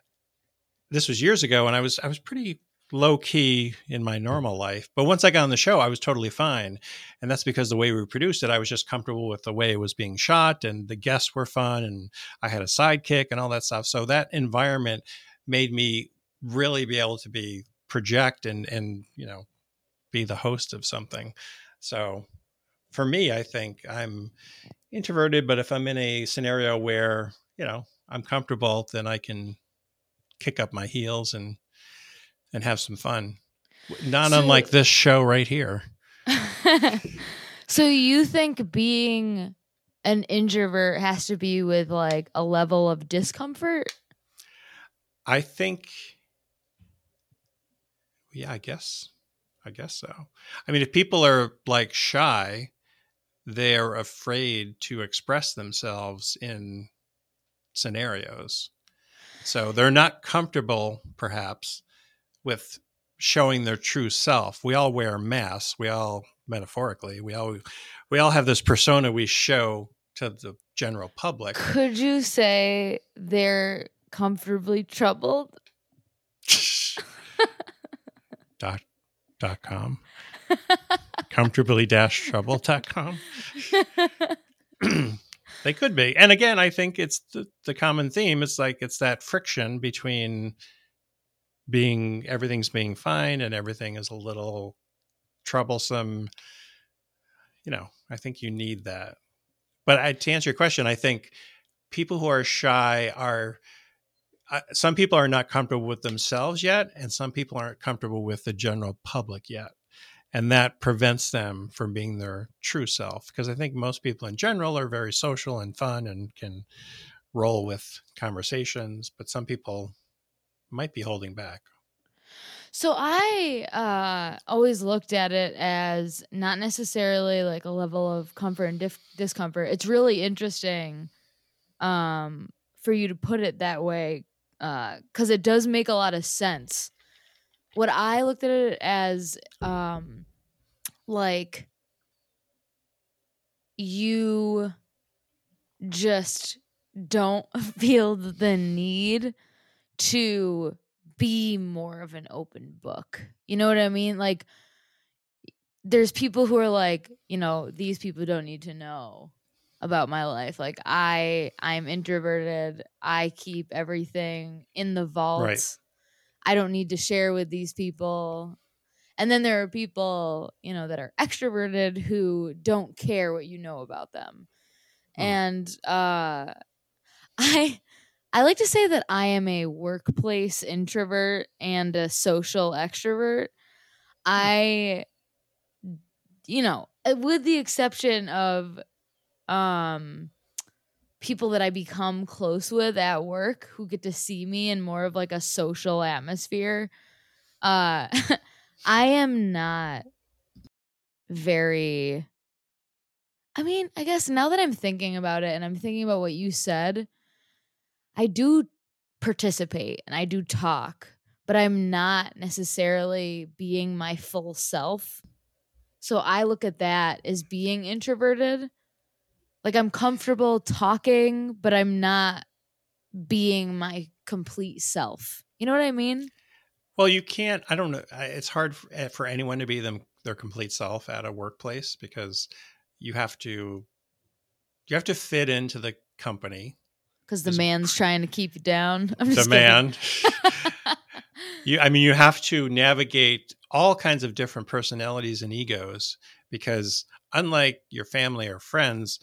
this was years ago, and I was I was pretty low key in my normal life. But once I got on the show, I was totally fine. And that's because the way we produced it, I was just comfortable with the way it was being shot and the guests were fun and I had a sidekick and all that stuff. So that environment made me really be able to be project and and you know be the host of something. So for me, I think I'm introverted, but if I'm in a scenario where, you know, I'm comfortable, then I can kick up my heels and and have some fun. Not So- unlike this show right here. (laughs) so you think being an introvert has to be with like a level of discomfort? I think, yeah, I guess, I guess so. I mean, if people are like shy, they're afraid to express themselves in scenarios. So they're not comfortable, perhaps, with showing their true self. We all wear masks. We all, metaphorically, we all, we all have this persona we show to the general public. Could you say they're comfortably troubled? (laughs) dot dot com. Comfortably dash trouble dot com. (laughs) they could be. And again, I think it's the, the common theme. It's like it's that friction between being everything's being fine and everything is a little troublesome. You know, I think you need that. But I, to answer your question, I think people who are shy are uh, some people are not comfortable with themselves yet, and some people aren't comfortable with the general public yet. And that prevents them from being their true self. Because I think most people in general are very social and fun and can roll with conversations, but some people might be holding back. So I uh, always looked at it as not necessarily like a level of comfort and dif- discomfort. It's really interesting um, for you to put it that way because uh, it does make a lot of sense. What I looked at it as, um, like you just don't (laughs) feel the need to be more of an open book. You know what I mean? Like there's people who are like, you know, these people don't need to know about my life. Like I I'm introverted. I keep everything in the vault. Right. I don't need to share with these people. And then there are people, you know, that are extroverted who don't care what you know about them. Hmm. And uh (laughs) I I like to say that I am a workplace introvert and a social extrovert. Hmm. I you know, uh, with the exception of um people that I become close with at work who get to see me in more of like a social atmosphere. Uh (laughs) I am not very I mean, I guess now that I'm thinking about it and I'm thinking about what you said, I do participate and I do talk, but I'm not necessarily being my full self. So I look at that as being introverted. Like I'm comfortable talking, but I'm not being my complete self. You know what I mean? Well, you can't. I don't know. It's hard eh, for anyone to be them their complete self at a workplace because you have to you have to fit into the company because the man's (laughs) trying to keep you down. (laughs) I'm the man. (laughs) you, I mean, you have to navigate all kinds of different personalities and egos because, unlike your family or friends,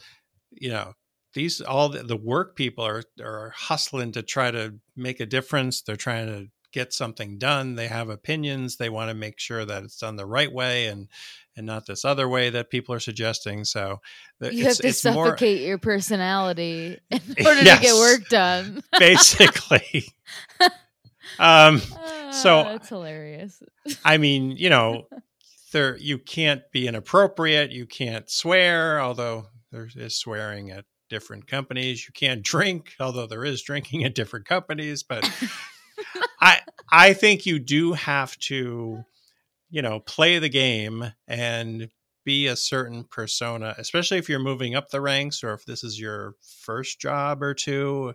you know, these all the, the work people are are hustling to try to make a difference. They're trying to get something done. They have opinions. They want to make sure that it's done the right way and and not this other way that people are suggesting. So you have to suffocate more... your personality (laughs) in (laughs) order yes, to get work done. (laughs) basically. um, so that's hilarious. I mean, you know, there you can't be inappropriate. You can't swear, although there is swearing at different companies. You can't drink, although there is drinking at different companies. But I I think you do have to, you know, play the game and be a certain persona, especially if you're moving up the ranks or if this is your first job or two.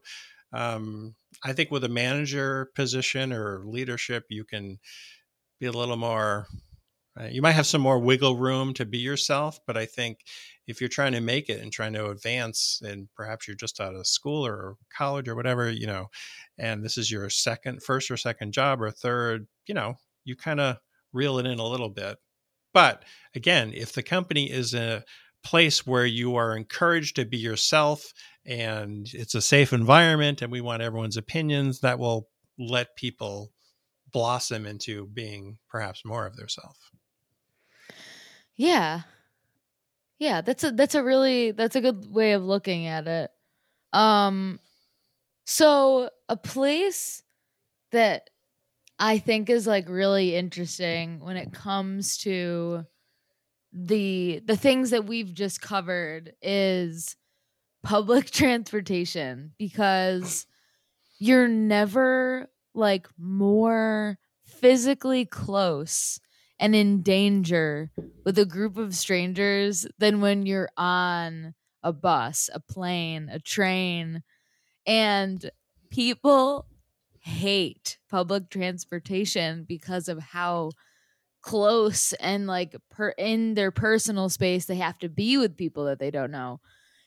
Um, I think with a manager position or leadership, you can be a little more. Uh, you might have some more wiggle room to be yourself, but I think if you're trying to make it and trying to advance and perhaps you're just out of school or college or whatever you know and this is your second first or second job or third you know you kind of reel it in a little bit. But again if the company is a place where you are encouraged to be yourself and it's a safe environment and we want everyone's opinions that will let people blossom into being perhaps more of their self yeah. Yeah, that's a that's a really that's a good way of looking at it. Um so a place that I think is like really interesting when it comes to the the things that we've just covered is public (laughs) transportation because you're never like more physically close and in danger with a group of strangers than when you're on a bus, a plane, a train. And people hate public transportation because of how close and like per in their personal space they have to be with people that they don't know.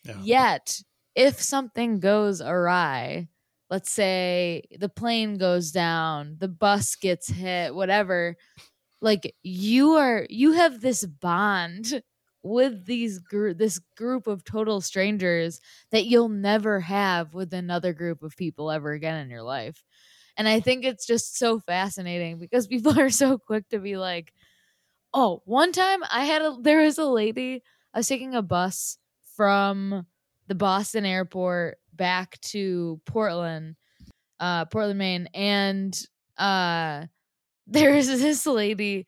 Yeah. Yet, if something goes awry, let's say the plane goes down, the bus gets hit, whatever, like you are you have this bond with these this group of total strangers that you'll never have with another group of people ever again in your life. And I think it's just so fascinating because (laughs) people are so quick to be like, "Oh, one time I had a there was a lady I was taking a bus from the Boston airport back to Portland, uh Portland, Maine, and uh (laughs) there's this lady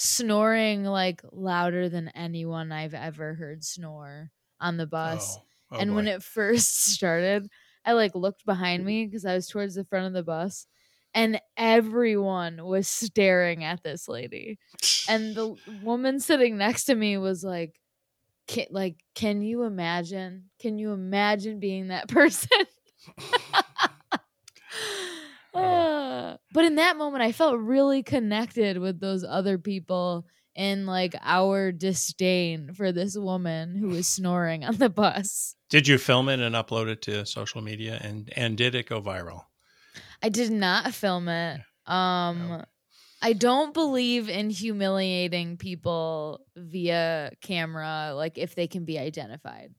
snoring like louder than anyone I've ever heard snore on the bus. Oh, oh and boy. when it (laughs) first started, I like looked behind me because I was towards the front of the bus and everyone was staring at this lady. And the (sighs) woman sitting next to me was like can, like can you imagine? Can you imagine being that (laughs) person? (laughs) Uh, but in that moment, I felt really connected with those other people and like our disdain for this woman who was snoring on the bus. Did you film it and upload it to social media and and did it go viral? I did not film it. Um no. I don't believe in humiliating people via camera like if they can be identified.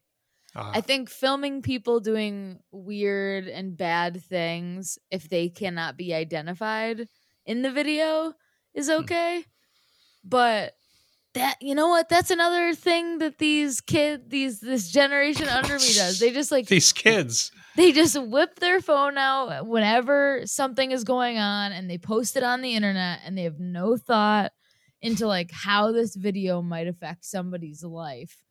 Uh-huh. I think filming people doing weird and bad things if they cannot be identified in the video is hmm. okay. But that you know what that's another thing that these kid these this generation under me does they just like these kids they just whip their phone out whenever something is going on and they post it on the internet and they have no thought into like how this video might affect somebody's life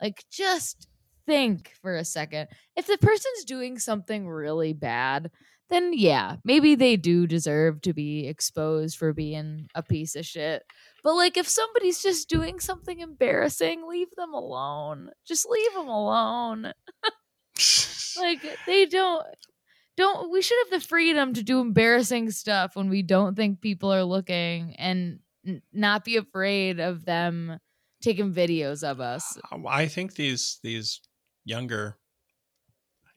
like just think for a second. If the person's doing something really bad, then yeah, maybe they do deserve to be exposed for being a piece of shit. But like if somebody's just doing something embarrassing, leave them alone. Just leave them alone. (laughs) (laughs) like they don't don't we should have the freedom to do embarrassing stuff when we don't think people are looking and n- not be afraid of them taking videos of us. Um, I think these these younger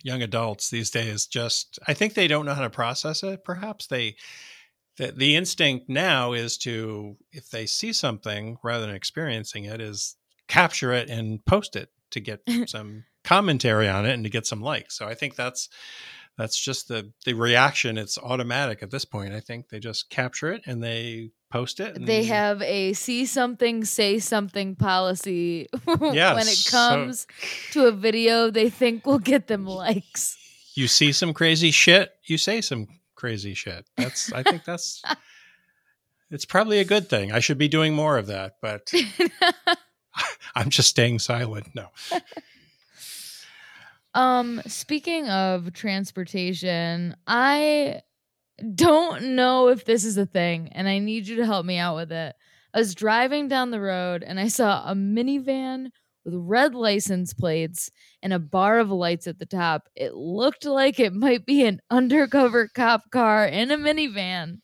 young adults these days just i think they don't know how to process it perhaps. They the, the instinct now is to if they see something rather than experiencing it is capture it and post it to get (laughs) some commentary on it and to get some likes. So i think that's that's just the the reaction it's automatic at this point. I think they just capture it and they post it they have a see something say something policy yes, (laughs) when it comes so to a video they think will get them likes. you see some crazy shit you say some crazy shit. That's i think that's (laughs) it's probably a good thing. I should be doing more of that but (laughs) i'm just staying silent no um, speaking of transportation, I don't know if this is a thing, and I need you to help me out with it. I was driving down the road and I saw a minivan with red license plates and a bar of lights at the top. It looked like it might be an undercover cop car in a minivan.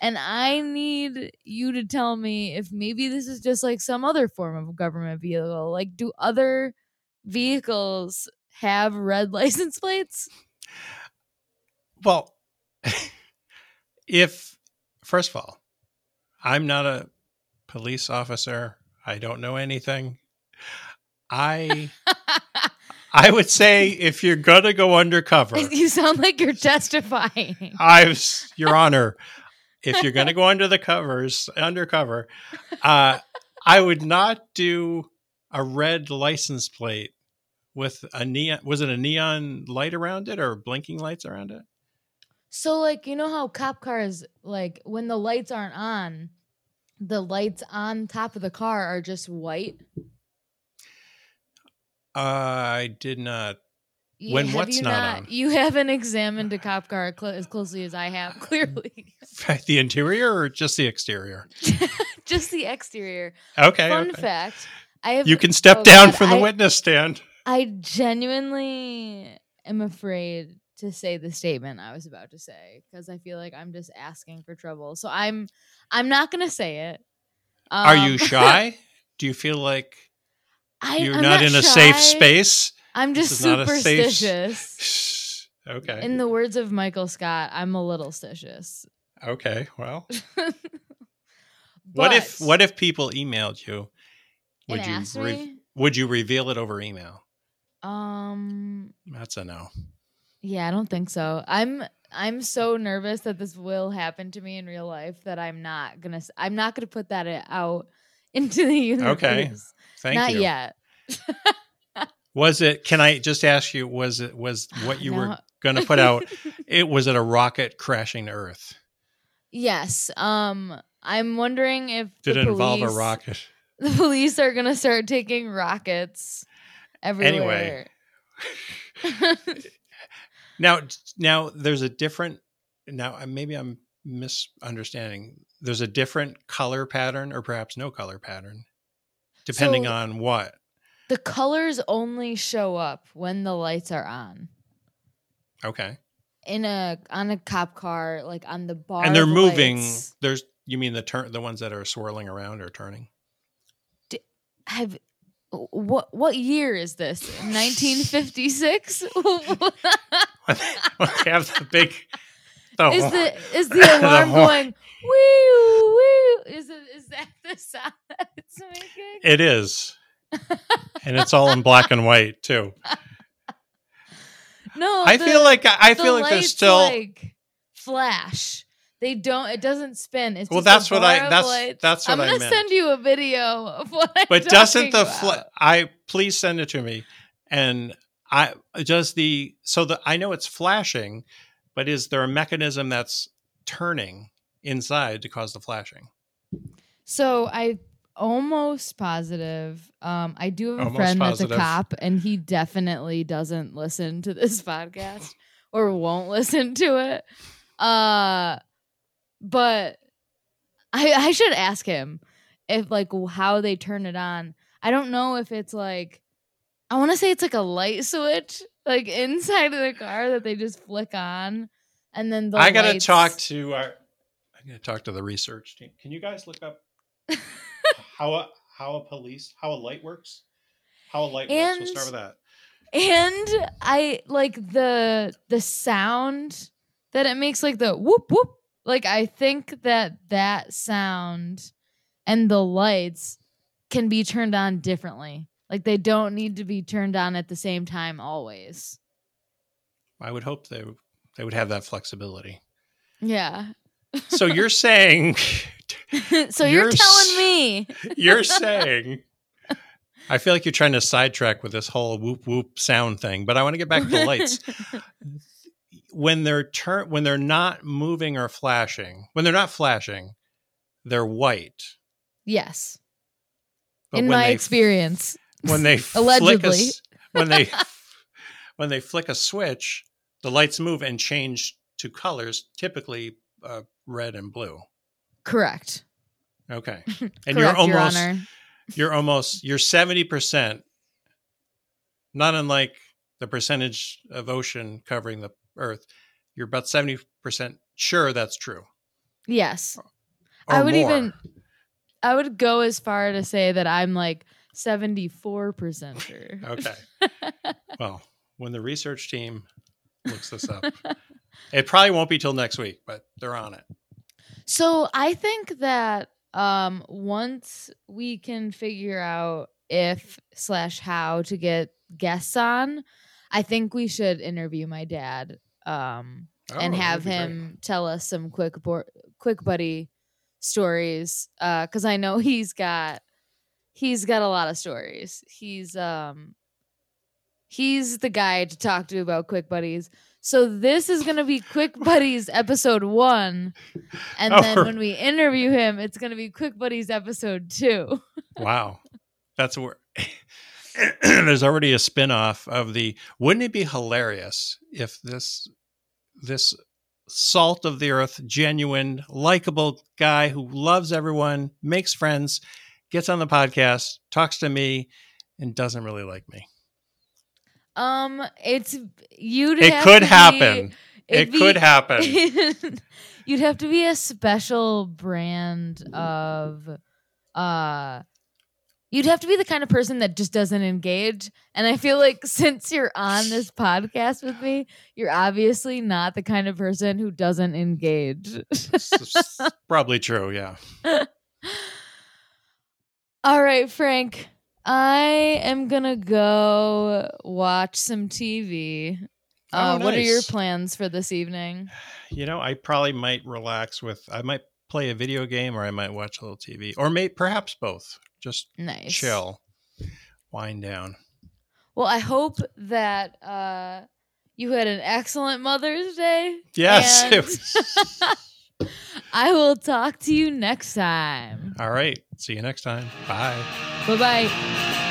And I need you to tell me if maybe this is just like some other form of government vehicle. Like, do other vehicles have red (laughs) license plates? Well, if first of all, I'm not a police officer. I don't know anything. I (laughs) I would say if you're gonna go undercover, (laughs) you sound like you're testifying. I Your Honor, if you're gonna go under the covers, undercover, uh, I would not do a red license plate with a neon was it a neon light around it or blinking lights around it So like you know how cop cars like when the lights aren't on, the lights on top of the car are just white. I did not. When have what's you not on? You haven't examined a cop car cl- as closely as I have. (laughs) Clearly, (laughs) The interior or just the exterior? (laughs) just the exterior. Okay. Fun okay. fact: I have. You can step oh down God, from the I- witness stand. I genuinely am afraid to say the statement I was about to say because I feel like I'm just asking for trouble. So I'm I'm not gonna say it. Are you Um, (laughs) shy? Do you feel like I, you're I'm not, in a safe space? I'm just safe- superstitious. (laughs) okay. In the words of Michael Scott, I'm a little stitious. okay. Well, (laughs) what if what if people emailed you? Would you re- would you reveal it over email? Um. That's a no. Yeah, I don't think so. I'm I'm so nervous that this will happen to me in real life that I'm not gonna I'm not gonna put that out (laughs) into the universe. Okay, thank not you. Not yet. (laughs) Was it? Can I just ask you? Was it? Was what you were going to put out? (laughs) It was it a rocket crashing to Earth? yes. Um. I'm wondering if Did it involve a rocket? The police are gonna start taking rockets everywhere. (laughs) Now, now there's a different. Now uh, maybe I'm misunderstanding. There's a different color pattern, or perhaps no color pattern, depending So- on what. the colors only show up when the lights are on. Okay, In a on a cop car, like on the bar, and they're moving. lights. There's you mean the turn the ones that are swirling around or turning? have what what year is this 1956 When (laughs) they (laughs) have the big. The is the is the (laughs) The alarm horn. going wee wee is it is that the sound that it's making It is. and it's all in black and white too. no I the- feel like I the feel like there's still like flash they don't it doesn't spin it's Well, just a that's what I- that's- lights. that's what i'm I gonna meant. send you a video of what I'm but doesn't the fl- I please send it to me and I does the so the I know it's flashing, but is there a mechanism that's turning inside to cause the flashing? So I almost positive. Um, I do have a Almost friend that's a cop, and he definitely doesn't listen to this (laughs) podcast or won't listen to it. Uh, but I I should ask him if like how they turn it on. I don't know if it's like I want to say it's like a light switch like inside of the car that they just flick on, and then the I gotta talk to our I gotta talk to the research team. Can you guys look up (laughs) how a how a police how a light works? How a light works. We'll start with that. and I like the the sound that it makes, like the whoop whoop. Like I think that that sound and the lights can be turned on differently. Like they don't need to be turned on at the same time always. I would hope they they would have that flexibility. Yeah. So you're saying (laughs) so you're, You're telling me (laughs) you're saying I feel like you're trying to sidetrack with this whole whoop whoop sound thing, but I want to get back to the lights. (laughs) when they're turn when they're not moving or flashing, when they're not flashing, they're white. yes. But In my they, experience. when they (laughs) flick a Allegedly. when they (laughs) when they flick a switch, the lights move and change to colors, typically uh, red and blue. Correct. Okay, (laughs) and Correct, you're almost Your you're almost you're 70% not unlike the percentage of ocean covering the earth you're about 70% sure that's true Yes. or I would more. even I would go as far to say that I'm like 74% sure. okay (laughs) well when the research team looks this up it probably won't be till next week but they're on it So I think that um once we can figure out if slash how to get guests on, I think we should interview my dad um and Oh, have that'd great. him tell us some quick bo- quick buddy stories uh cuz I know (laughs) he's got he's got a lot of stories. He's um He's the guy to talk to about Quick Buddies. So this is gonna be Quick (laughs) Buddies episode one, and Oh, then when we interview him, it's gonna be Quick Buddies episode two. (laughs) Wow. That's where (clears throat) there's already a spin-off of the wouldn't it be hilarious if this this salt of the earth, genuine, likable guy who loves everyone, makes friends, gets on the podcast, talks to me, and doesn't really like me. Um, it's you'd. It could be- happen. it be- could (laughs) happen. You'd have to be a special brand of uh you'd have to be the kind of person that just doesn't engage. And I feel like (laughs) since you're on this podcast with me, you're obviously not the kind of person who doesn't engage. Probably true, yeah. (laughs) All right, Frank. I am gonna go watch some TV. Uh, Oh, What are your plans for this evening? (sighs) You know, I probably might relax with I might play a video game or I might watch a little TV. Or may perhaps both. Just Nice. chill. Wind down. Well, I hope that uh, you had an excellent Mother's Day. Yes. Was- (laughs) I will talk to you next time. All right. See you next time. Bye. Bye bye.